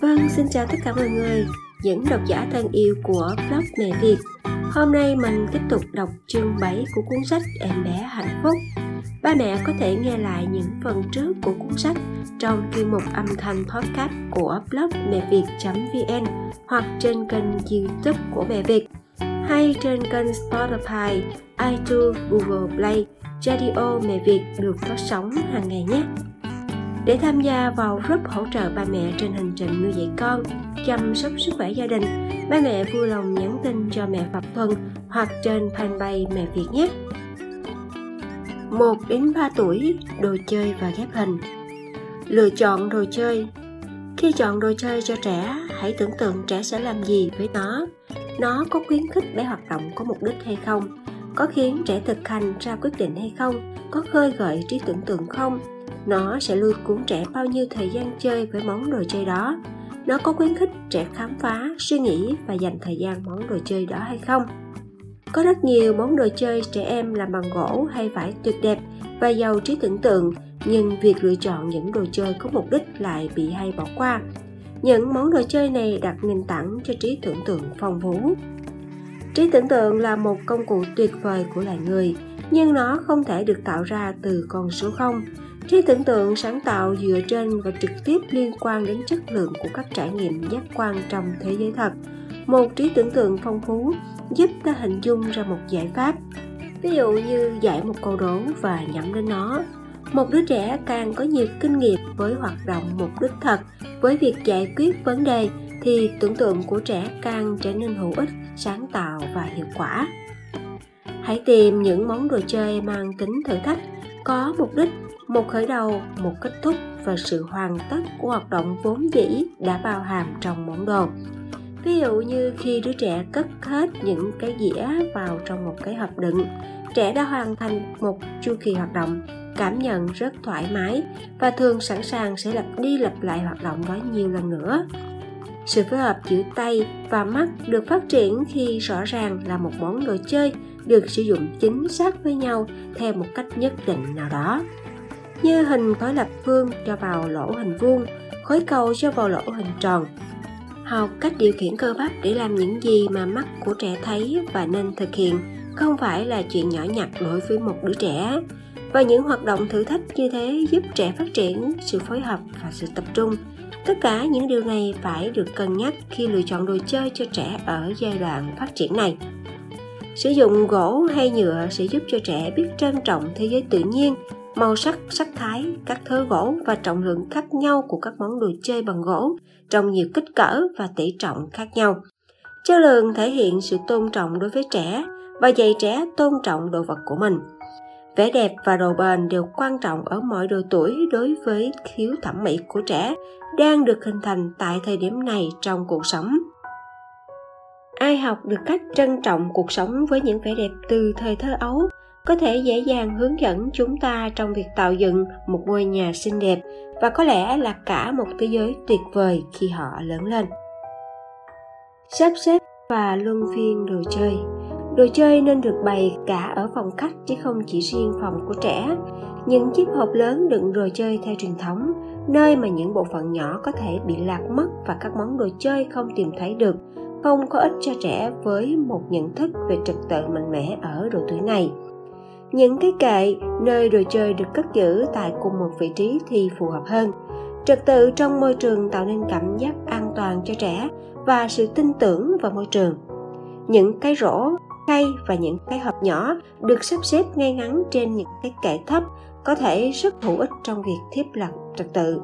Vâng, xin chào tất cả mọi người, những độc giả thân yêu của blog Mẹ Việt. Hôm nay mình tiếp tục đọc chương 7 của cuốn sách Em bé hạnh phúc. Ba mẹ có thể nghe lại những phần trước của cuốn sách trong chuyên mục âm thanh podcast của blog mẹ việt.vn hoặc trên kênh youtube của Mẹ Việt hay trên kênh Spotify, iTunes, Google Play, Radio Mẹ Việt được phát sóng hàng ngày nhé. Để tham gia vào group hỗ trợ ba mẹ trên hành trình nuôi dạy con, chăm sóc sức khỏe gia đình, ba mẹ vui lòng nhắn tin cho mẹ Phạm Thuần hoặc trên fanpage Mẹ Việt nhé. 1 đến 3 tuổi, đồ chơi và ghép hình. Lựa chọn đồ chơi. Khi chọn đồ chơi cho trẻ, hãy tưởng tượng trẻ sẽ làm gì với nó. Nó có khuyến khích bé hoạt động có mục đích hay không? Có khiến trẻ thực hành ra quyết định hay không? Có khơi gợi trí tưởng tượng không? Nó sẽ lôi cuốn trẻ bao nhiêu thời gian chơi với món đồ chơi đó. Nó có khuyến khích trẻ khám phá, suy nghĩ và dành thời gian món đồ chơi đó hay không. Có rất nhiều món đồ chơi trẻ em làm bằng gỗ hay vải tuyệt đẹp và giàu trí tưởng tượng, nhưng việc lựa chọn những đồ chơi có mục đích lại bị hay bỏ qua. Những món đồ chơi này đặt nền tảng cho trí tưởng tượng phong phú. Trí tưởng tượng là một công cụ tuyệt vời của loài người, nhưng nó không thể được tạo ra từ con số không trí tưởng tượng sáng tạo dựa trên và trực tiếp liên quan đến chất lượng của các trải nghiệm giác quan trong thế giới thật, một trí tưởng tượng phong phú giúp ta hình dung ra một giải pháp. Ví dụ như giải một câu đố và nhắm đến nó, một đứa trẻ càng có nhiều kinh nghiệm với hoạt động mục đích thật, với việc giải quyết vấn đề thì tưởng tượng của trẻ càng trở nên hữu ích, sáng tạo và hiệu quả. Hãy tìm những món đồ chơi mang tính thử thách, có mục đích một khởi đầu, một kết thúc và sự hoàn tất của hoạt động vốn dĩ đã bao hàm trong món đồ. Ví dụ như khi đứa trẻ cất hết những cái dĩa vào trong một cái hộp đựng, trẻ đã hoàn thành một chu kỳ hoạt động, cảm nhận rất thoải mái và thường sẵn sàng sẽ lặp đi lặp lại hoạt động đó nhiều lần nữa. Sự phối hợp giữa tay và mắt được phát triển khi rõ ràng là một món đồ chơi được sử dụng chính xác với nhau theo một cách nhất định nào đó như hình khối lập phương cho vào lỗ hình vuông, khối cầu cho vào lỗ hình tròn. Học cách điều khiển cơ bắp để làm những gì mà mắt của trẻ thấy và nên thực hiện, không phải là chuyện nhỏ nhặt đối với một đứa trẻ. Và những hoạt động thử thách như thế giúp trẻ phát triển sự phối hợp và sự tập trung. Tất cả những điều này phải được cân nhắc khi lựa chọn đồ chơi cho trẻ ở giai đoạn phát triển này. Sử dụng gỗ hay nhựa sẽ giúp cho trẻ biết trân trọng thế giới tự nhiên màu sắc, sắc thái, các thớ gỗ và trọng lượng khác nhau của các món đồ chơi bằng gỗ trong nhiều kích cỡ và tỷ trọng khác nhau. Chất lượng thể hiện sự tôn trọng đối với trẻ và dạy trẻ tôn trọng đồ vật của mình. Vẻ đẹp và độ bền đều quan trọng ở mọi độ tuổi đối với khiếu thẩm mỹ của trẻ đang được hình thành tại thời điểm này trong cuộc sống. Ai học được cách trân trọng cuộc sống với những vẻ đẹp từ thời thơ ấu có thể dễ dàng hướng dẫn chúng ta trong việc tạo dựng một ngôi nhà xinh đẹp và có lẽ là cả một thế giới tuyệt vời khi họ lớn lên. Sắp xếp và luân phiên đồ chơi. Đồ chơi nên được bày cả ở phòng khách chứ không chỉ riêng phòng của trẻ. Những chiếc hộp lớn đựng đồ chơi theo truyền thống, nơi mà những bộ phận nhỏ có thể bị lạc mất và các món đồ chơi không tìm thấy được, không có ích cho trẻ với một nhận thức về trật tự mạnh mẽ ở độ tuổi này những cái kệ, nơi đồ chơi được cất giữ tại cùng một vị trí thì phù hợp hơn. Trật tự trong môi trường tạo nên cảm giác an toàn cho trẻ và sự tin tưởng vào môi trường. Những cái rổ khay và những cái hộp nhỏ được sắp xếp ngay ngắn trên những cái kệ thấp có thể rất hữu ích trong việc thiết lập trật tự.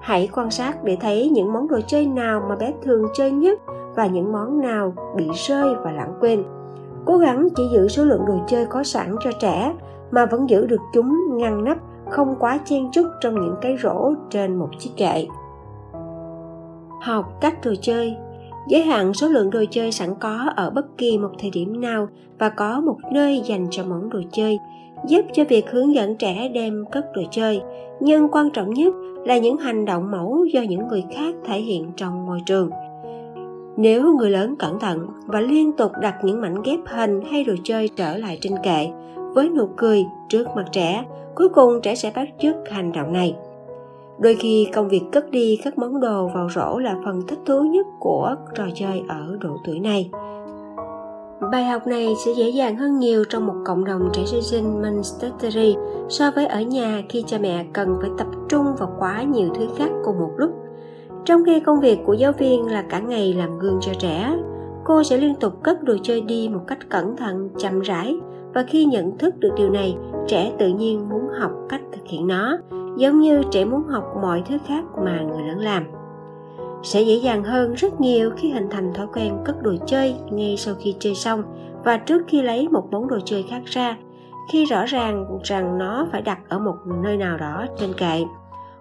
Hãy quan sát để thấy những món đồ chơi nào mà bé thường chơi nhất và những món nào bị rơi và lãng quên cố gắng chỉ giữ số lượng đồ chơi có sẵn cho trẻ mà vẫn giữ được chúng ngăn nắp, không quá chen chúc trong những cái rổ trên một chiếc kệ. Học cách đồ chơi. Giới hạn số lượng đồ chơi sẵn có ở bất kỳ một thời điểm nào và có một nơi dành cho món đồ chơi, giúp cho việc hướng dẫn trẻ đem cất đồ chơi. Nhưng quan trọng nhất là những hành động mẫu do những người khác thể hiện trong môi trường nếu người lớn cẩn thận và liên tục đặt những mảnh ghép hình hay đồ chơi trở lại trên kệ, với nụ cười trước mặt trẻ, cuối cùng trẻ sẽ bắt chước hành động này đôi khi công việc cất đi các món đồ vào rổ là phần thích thú nhất của trò chơi ở độ tuổi này Bài học này sẽ dễ dàng hơn nhiều trong một cộng đồng trẻ sơ sinh Montessori so với ở nhà khi cha mẹ cần phải tập trung vào quá nhiều thứ khác cùng một lúc. Trong khi công việc của giáo viên là cả ngày làm gương cho trẻ, cô sẽ liên tục cất đồ chơi đi một cách cẩn thận, chậm rãi. Và khi nhận thức được điều này, trẻ tự nhiên muốn học cách thực hiện nó, giống như trẻ muốn học mọi thứ khác mà người lớn làm. Sẽ dễ dàng hơn rất nhiều khi hình thành thói quen cất đồ chơi ngay sau khi chơi xong và trước khi lấy một món đồ chơi khác ra khi rõ ràng rằng nó phải đặt ở một nơi nào đó trên kệ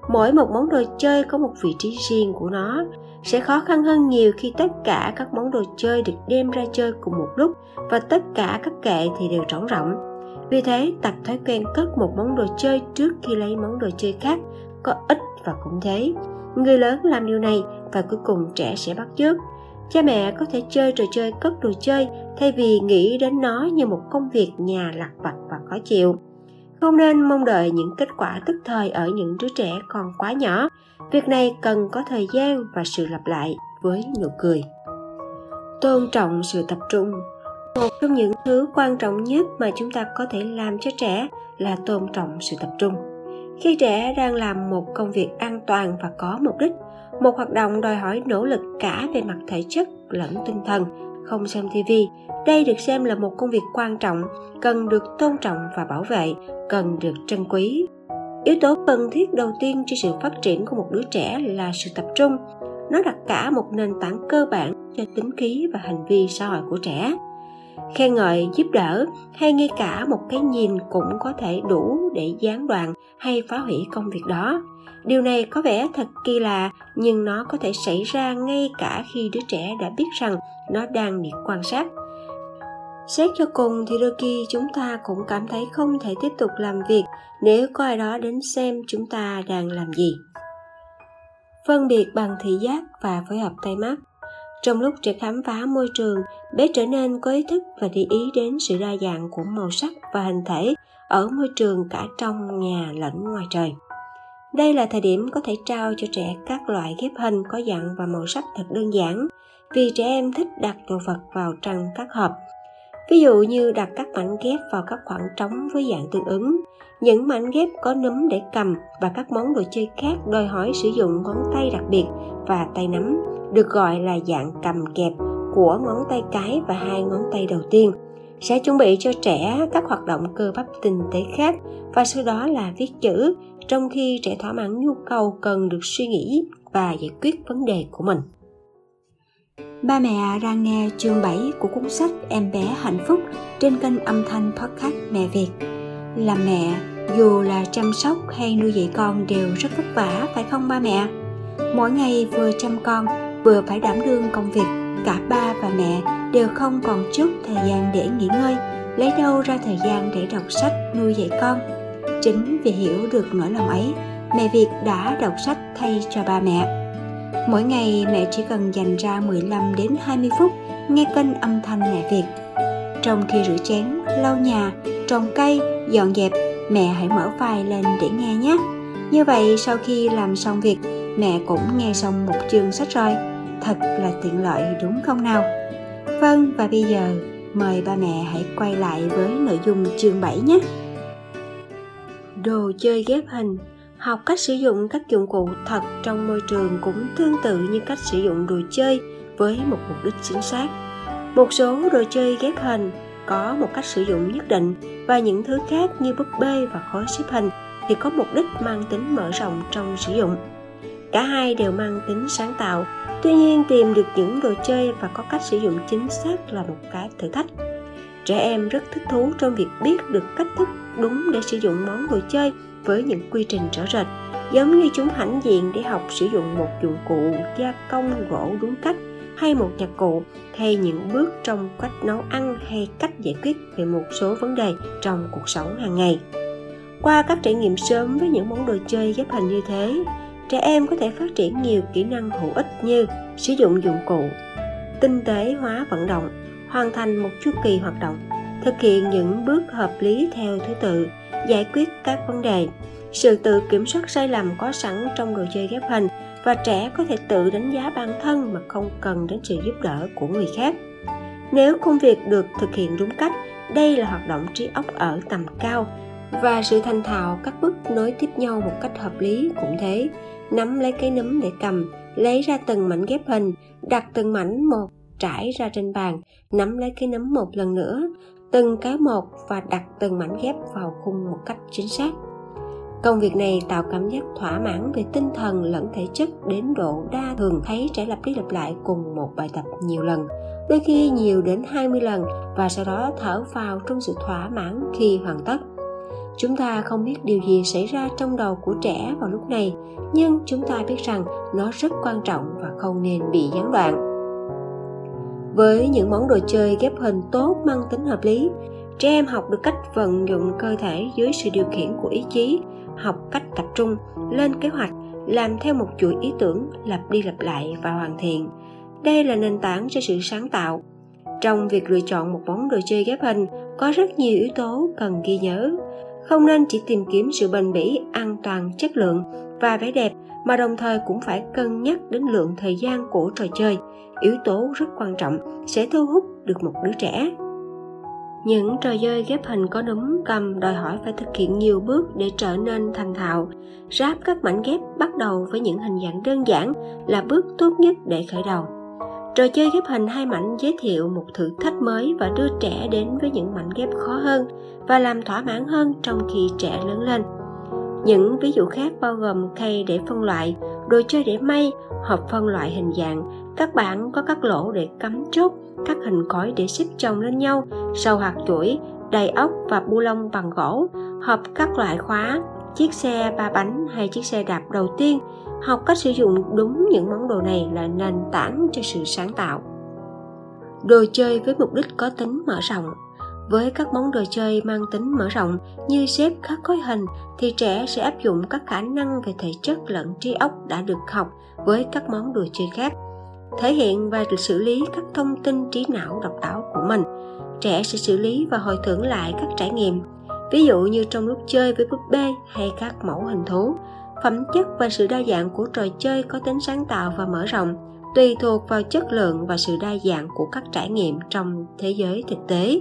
mỗi một món đồ chơi có một vị trí riêng của nó. Sẽ khó khăn hơn nhiều khi tất cả các món đồ chơi được đem ra chơi cùng một lúc và tất cả các kệ thì đều trống rỗng. Vì thế, tập thói quen cất một món đồ chơi trước khi lấy món đồ chơi khác có ích và cũng thế. Người lớn làm điều này và cuối cùng trẻ sẽ bắt chước. Cha mẹ có thể chơi trò chơi, cất đồ chơi thay vì nghĩ đến nó như một công việc nhà lặt vặt và khó chịu không nên mong đợi những kết quả tức thời ở những đứa trẻ còn quá nhỏ. Việc này cần có thời gian và sự lặp lại với nụ cười. Tôn trọng sự tập trung. Một trong những thứ quan trọng nhất mà chúng ta có thể làm cho trẻ là tôn trọng sự tập trung. Khi trẻ đang làm một công việc an toàn và có mục đích, một hoạt động đòi hỏi nỗ lực cả về mặt thể chất lẫn tinh thần, không xem tv đây được xem là một công việc quan trọng, cần được tôn trọng và bảo vệ, cần được trân quý. Yếu tố cần thiết đầu tiên cho sự phát triển của một đứa trẻ là sự tập trung. Nó đặt cả một nền tảng cơ bản cho tính khí và hành vi xã hội của trẻ. Khen ngợi, giúp đỡ hay ngay cả một cái nhìn cũng có thể đủ để gián đoạn hay phá hủy công việc đó. Điều này có vẻ thật kỳ lạ, nhưng nó có thể xảy ra ngay cả khi đứa trẻ đã biết rằng nó đang bị quan sát xét cho cùng thì đôi khi chúng ta cũng cảm thấy không thể tiếp tục làm việc nếu có ai đó đến xem chúng ta đang làm gì. Phân biệt bằng thị giác và phối hợp tay mắt. Trong lúc trẻ khám phá môi trường, bé trở nên có ý thức và để ý đến sự đa dạng của màu sắc và hình thể ở môi trường cả trong nhà lẫn ngoài trời. Đây là thời điểm có thể trao cho trẻ các loại ghép hình có dạng và màu sắc thật đơn giản, vì trẻ em thích đặt đồ vật vào trong các hộp ví dụ như đặt các mảnh ghép vào các khoảng trống với dạng tương ứng những mảnh ghép có nấm để cầm và các món đồ chơi khác đòi hỏi sử dụng ngón tay đặc biệt và tay nắm, được gọi là dạng cầm kẹp của ngón tay cái và hai ngón tay đầu tiên sẽ chuẩn bị cho trẻ các hoạt động cơ bắp tinh tế khác và sau đó là viết chữ trong khi trẻ thỏa mãn nhu cầu cần được suy nghĩ và giải quyết vấn đề của mình. Ba mẹ đang nghe chương 7 của cuốn sách Em bé hạnh phúc trên kênh âm thanh podcast Mẹ Việt. Làm mẹ, dù là chăm sóc hay nuôi dạy con đều rất vất vả phải không ba mẹ? Mỗi ngày vừa chăm con, vừa phải đảm đương công việc, cả ba và mẹ đều không còn chút thời gian để nghỉ ngơi, lấy đâu ra thời gian để đọc sách nuôi dạy con Chính vì hiểu được nỗi lòng ấy, mẹ Việt đã đọc sách thay cho ba mẹ. Mỗi ngày mẹ chỉ cần dành ra 15 đến 20 phút nghe kênh âm thanh mẹ Việt. Trong khi rửa chén, lau nhà, trồng cây, dọn dẹp, mẹ hãy mở file lên để nghe nhé. Như vậy sau khi làm xong việc, mẹ cũng nghe xong một chương sách rồi. Thật là tiện lợi đúng không nào? Vâng, và bây giờ mời ba mẹ hãy quay lại với nội dung chương 7 nhé đồ chơi ghép hình học cách sử dụng các dụng cụ thật trong môi trường cũng tương tự như cách sử dụng đồ chơi với một mục đích chính xác. Một số đồ chơi ghép hình có một cách sử dụng nhất định và những thứ khác như búp bê và khối xếp hình thì có mục đích mang tính mở rộng trong sử dụng. Cả hai đều mang tính sáng tạo, tuy nhiên tìm được những đồ chơi và có cách sử dụng chính xác là một cái thử thách. Trẻ em rất thích thú trong việc biết được cách thức đúng để sử dụng món đồ chơi với những quy trình rõ rệt, giống như chúng hãnh diện để học sử dụng một dụng cụ gia công gỗ đúng cách hay một nhạc cụ hay những bước trong cách nấu ăn hay cách giải quyết về một số vấn đề trong cuộc sống hàng ngày. Qua các trải nghiệm sớm với những món đồ chơi ghép hình như thế, trẻ em có thể phát triển nhiều kỹ năng hữu ích như sử dụng dụng cụ, tinh tế hóa vận động, hoàn thành một chu kỳ hoạt động, thực hiện những bước hợp lý theo thứ tự giải quyết các vấn đề. Sự tự kiểm soát sai lầm có sẵn trong đồ chơi ghép hình và trẻ có thể tự đánh giá bản thân mà không cần đến sự giúp đỡ của người khác. Nếu công việc được thực hiện đúng cách, đây là hoạt động trí óc ở tầm cao và sự thành thạo các bước nối tiếp nhau một cách hợp lý cũng thế. Nắm lấy cái nấm để cầm, lấy ra từng mảnh ghép hình, đặt từng mảnh một, trải ra trên bàn, nắm lấy cái nấm một lần nữa từng cái một và đặt từng mảnh ghép vào khung một cách chính xác. Công việc này tạo cảm giác thỏa mãn về tinh thần lẫn thể chất đến độ đa thường thấy trẻ lặp đi lặp lại cùng một bài tập nhiều lần, đôi khi nhiều đến 20 lần và sau đó thở vào trong sự thỏa mãn khi hoàn tất. Chúng ta không biết điều gì xảy ra trong đầu của trẻ vào lúc này, nhưng chúng ta biết rằng nó rất quan trọng và không nên bị gián đoạn với những món đồ chơi ghép hình tốt mang tính hợp lý. Trẻ em học được cách vận dụng cơ thể dưới sự điều khiển của ý chí, học cách tập trung, lên kế hoạch, làm theo một chuỗi ý tưởng, lặp đi lặp lại và hoàn thiện. Đây là nền tảng cho sự sáng tạo. Trong việc lựa chọn một món đồ chơi ghép hình, có rất nhiều yếu tố cần ghi nhớ. Không nên chỉ tìm kiếm sự bền bỉ, an toàn, chất lượng và vẻ đẹp mà đồng thời cũng phải cân nhắc đến lượng thời gian của trò chơi. Yếu tố rất quan trọng sẽ thu hút được một đứa trẻ. Những trò chơi ghép hình có núm cầm đòi hỏi phải thực hiện nhiều bước để trở nên thành thạo. Ráp các mảnh ghép bắt đầu với những hình dạng đơn giản là bước tốt nhất để khởi đầu. Trò chơi ghép hình hai mảnh giới thiệu một thử thách mới và đưa trẻ đến với những mảnh ghép khó hơn và làm thỏa mãn hơn trong khi trẻ lớn lên những ví dụ khác bao gồm khay để phân loại, đồ chơi để may, hộp phân loại hình dạng. Các bảng có các lỗ để cắm chốt, các hình cõi để xếp chồng lên nhau, sâu hạt chuỗi, đầy ốc và bu lông bằng gỗ. Hộp các loại khóa, chiếc xe ba bánh hay chiếc xe đạp đầu tiên. Học cách sử dụng đúng những món đồ này là nền tảng cho sự sáng tạo. Đồ chơi với mục đích có tính mở rộng với các món đồ chơi mang tính mở rộng như xếp các khối hình thì trẻ sẽ áp dụng các khả năng về thể chất lẫn trí óc đã được học với các món đồ chơi khác, thể hiện và xử lý các thông tin trí não độc đáo của mình. Trẻ sẽ xử lý và hồi tưởng lại các trải nghiệm, ví dụ như trong lúc chơi với búp bê hay các mẫu hình thú. Phẩm chất và sự đa dạng của trò chơi có tính sáng tạo và mở rộng, tùy thuộc vào chất lượng và sự đa dạng của các trải nghiệm trong thế giới thực tế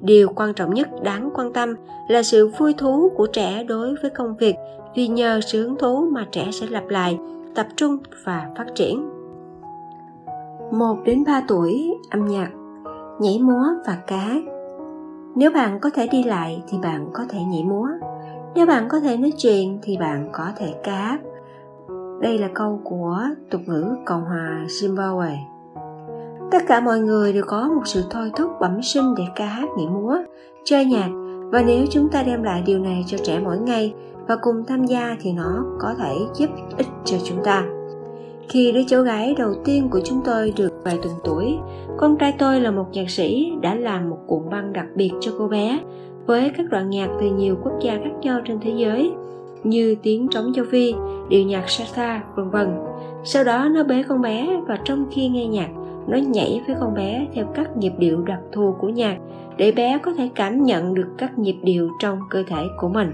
điều quan trọng nhất đáng quan tâm là sự vui thú của trẻ đối với công việc, vì nhờ sự hứng thú mà trẻ sẽ lặp lại, tập trung và phát triển. 1 đến 3 tuổi, âm nhạc, nhảy múa và cá. Nếu bạn có thể đi lại thì bạn có thể nhảy múa. Nếu bạn có thể nói chuyện thì bạn có thể cá. Đây là câu của tục ngữ cộng hòa zimbabwe tất cả mọi người đều có một sự thôi thúc bẩm sinh để ca hát nhảy múa, chơi nhạc. Và nếu chúng ta đem lại điều này cho trẻ mỗi ngày và cùng tham gia thì nó có thể giúp ích cho chúng ta. Khi đứa cháu gái đầu tiên của chúng tôi được vài tuần tuổi, con trai tôi là một nhạc sĩ đã làm một cuộn băng đặc biệt cho cô bé với các đoạn nhạc từ nhiều quốc gia khác nhau trên thế giới như tiếng trống châu phi, điệu nhạc salsa vân vân. Sau đó nó bế con bé và trong khi nghe nhạc nó nhảy với con bé theo các nhịp điệu đặc thù của nhạc để bé có thể cảm nhận được các nhịp điệu trong cơ thể của mình.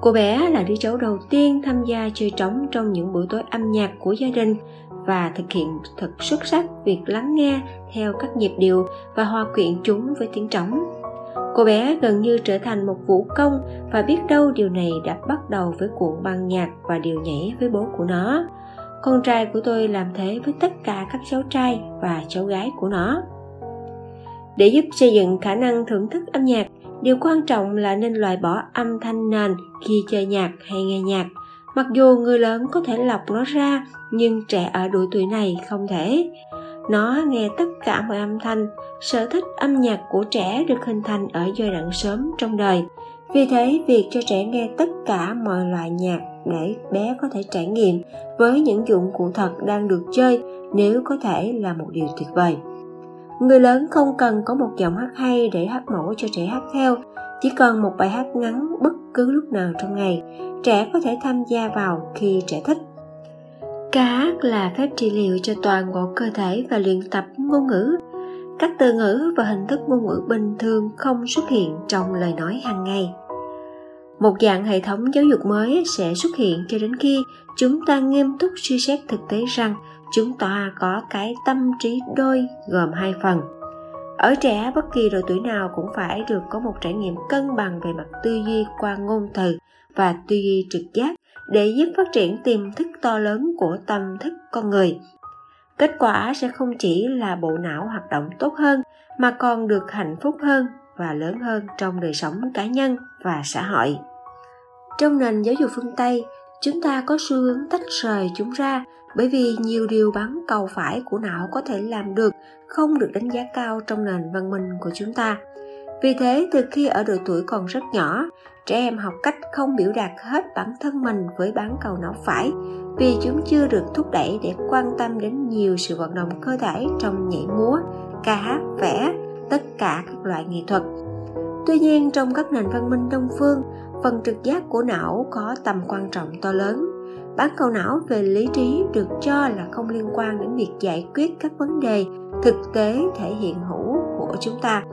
Cô bé là đứa cháu đầu tiên tham gia chơi trống trong những buổi tối âm nhạc của gia đình và thực hiện thật xuất sắc việc lắng nghe theo các nhịp điệu và hòa quyện chúng với tiếng trống. Cô bé gần như trở thành một vũ công và biết đâu điều này đã bắt đầu với cuộn băng nhạc và điều nhảy với bố của nó con trai của tôi làm thế với tất cả các cháu trai và cháu gái của nó. Để giúp xây dựng khả năng thưởng thức âm nhạc, điều quan trọng là nên loại bỏ âm thanh nền khi chơi nhạc hay nghe nhạc. Mặc dù người lớn có thể lọc nó ra, nhưng trẻ ở độ tuổi này không thể. Nó nghe tất cả mọi âm thanh, sở thích âm nhạc của trẻ được hình thành ở giai đoạn sớm trong đời. Vì thế, việc cho trẻ nghe tất cả mọi loại nhạc để bé có thể trải nghiệm với những dụng cụ thật đang được chơi nếu có thể là một điều tuyệt vời. Người lớn không cần có một giọng hát hay để hát mẫu cho trẻ hát theo, chỉ cần một bài hát ngắn bất cứ lúc nào trong ngày, trẻ có thể tham gia vào khi trẻ thích. Ca hát là phép trị liệu cho toàn bộ cơ thể và luyện tập ngôn ngữ. Các từ ngữ và hình thức ngôn ngữ bình thường không xuất hiện trong lời nói hàng ngày một dạng hệ thống giáo dục mới sẽ xuất hiện cho đến khi chúng ta nghiêm túc suy xét thực tế rằng chúng ta có cái tâm trí đôi gồm hai phần. Ở trẻ bất kỳ độ tuổi nào cũng phải được có một trải nghiệm cân bằng về mặt tư duy qua ngôn từ và tư duy trực giác để giúp phát triển tiềm thức to lớn của tâm thức con người. Kết quả sẽ không chỉ là bộ não hoạt động tốt hơn, mà còn được hạnh phúc hơn và lớn hơn trong đời sống cá nhân và xã hội trong nền giáo dục phương tây, chúng ta có xu hướng tách rời chúng ra bởi vì nhiều điều bắn cầu phải của não có thể làm được, không được đánh giá cao trong nền văn minh của chúng ta. Vì thế, từ khi ở độ tuổi còn rất nhỏ, trẻ em học cách không biểu đạt hết bản thân mình với bán cầu não phải vì chúng chưa được thúc đẩy để quan tâm đến nhiều sự vận động cơ thể trong nhảy múa, ca hát, vẽ, tất cả các loại nghệ thuật. Tuy nhiên, trong các nền văn minh đông phương phần trực giác của não có tầm quan trọng to lớn. Bán cầu não về lý trí được cho là không liên quan đến việc giải quyết các vấn đề thực tế thể hiện hữu của chúng ta.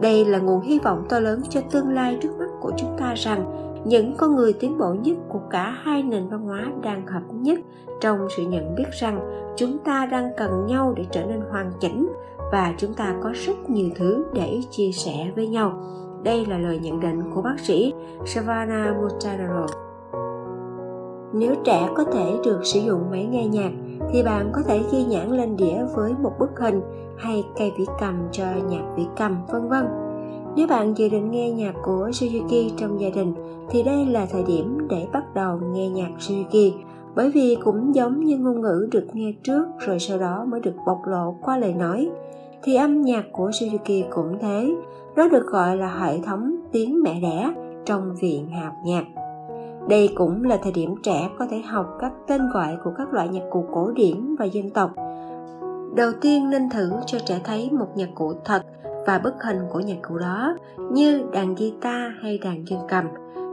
Đây là nguồn hy vọng to lớn cho tương lai trước mắt của chúng ta rằng những con người tiến bộ nhất của cả hai nền văn hóa đang hợp nhất trong sự nhận biết rằng chúng ta đang cần nhau để trở nên hoàn chỉnh và chúng ta có rất nhiều thứ để chia sẻ với nhau đây là lời nhận định của bác sĩ Savannah Mutanaro. Nếu trẻ có thể được sử dụng máy nghe nhạc, thì bạn có thể ghi nhãn lên đĩa với một bức hình hay cây vĩ cầm cho nhạc vĩ cầm, vân vân. Nếu bạn dự định nghe nhạc của Suzuki trong gia đình, thì đây là thời điểm để bắt đầu nghe nhạc Suzuki, bởi vì cũng giống như ngôn ngữ được nghe trước rồi sau đó mới được bộc lộ qua lời nói thì âm nhạc của Suzuki cũng thế. Nó được gọi là hệ thống tiếng mẹ đẻ trong viện học nhạc. Đây cũng là thời điểm trẻ có thể học các tên gọi của các loại nhạc cụ cổ điển và dân tộc. Đầu tiên nên thử cho trẻ thấy một nhạc cụ thật và bức hình của nhạc cụ đó, như đàn guitar hay đàn dương cầm.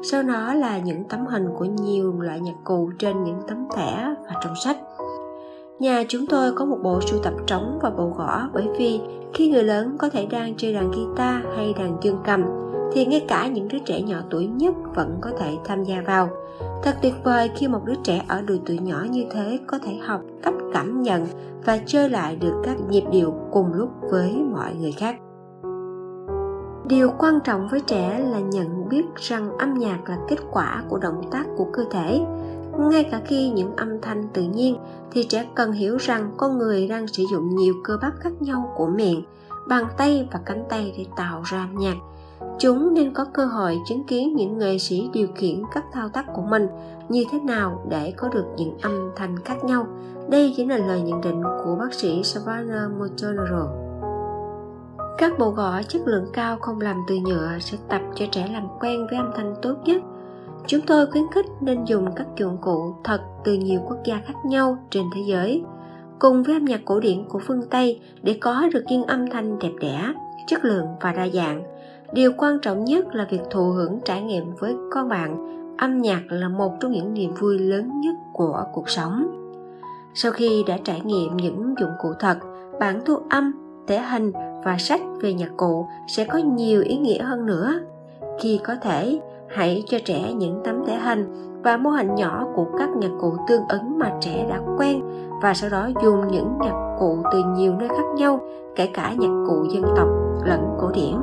Sau đó là những tấm hình của nhiều loại nhạc cụ trên những tấm thẻ và trong sách. Nhà chúng tôi có một bộ sưu tập trống và bộ gõ bởi vì khi người lớn có thể đang chơi đàn guitar hay đàn dương cầm, thì ngay cả những đứa trẻ nhỏ tuổi nhất vẫn có thể tham gia vào. Thật tuyệt vời khi một đứa trẻ ở độ tuổi nhỏ như thế có thể học cách cảm nhận và chơi lại được các nhịp điệu cùng lúc với mọi người khác. Điều quan trọng với trẻ là nhận biết rằng âm nhạc là kết quả của động tác của cơ thể ngay cả khi những âm thanh tự nhiên, thì trẻ cần hiểu rằng con người đang sử dụng nhiều cơ bắp khác nhau của miệng, bàn tay và cánh tay để tạo ra âm nhạc. Chúng nên có cơ hội chứng kiến những nghệ sĩ điều khiển các thao tác của mình như thế nào để có được những âm thanh khác nhau. Đây chính là lời nhận định của bác sĩ Savannah Montanaro. Các bộ gõ chất lượng cao không làm từ nhựa sẽ tập cho trẻ làm quen với âm thanh tốt nhất chúng tôi khuyến khích nên dùng các dụng cụ thật từ nhiều quốc gia khác nhau trên thế giới, cùng với âm nhạc cổ điển của phương tây để có được những âm thanh đẹp đẽ, chất lượng và đa dạng. Điều quan trọng nhất là việc thụ hưởng trải nghiệm với con bạn. Âm nhạc là một trong những niềm vui lớn nhất của cuộc sống. Sau khi đã trải nghiệm những dụng cụ thật, bản thu âm, thể hình và sách về nhạc cụ sẽ có nhiều ý nghĩa hơn nữa. Khi có thể hãy cho trẻ những tấm thẻ hình và mô hình nhỏ của các nhạc cụ tương ứng mà trẻ đã quen và sau đó dùng những nhạc cụ từ nhiều nơi khác nhau, kể cả nhạc cụ dân tộc lẫn cổ điển.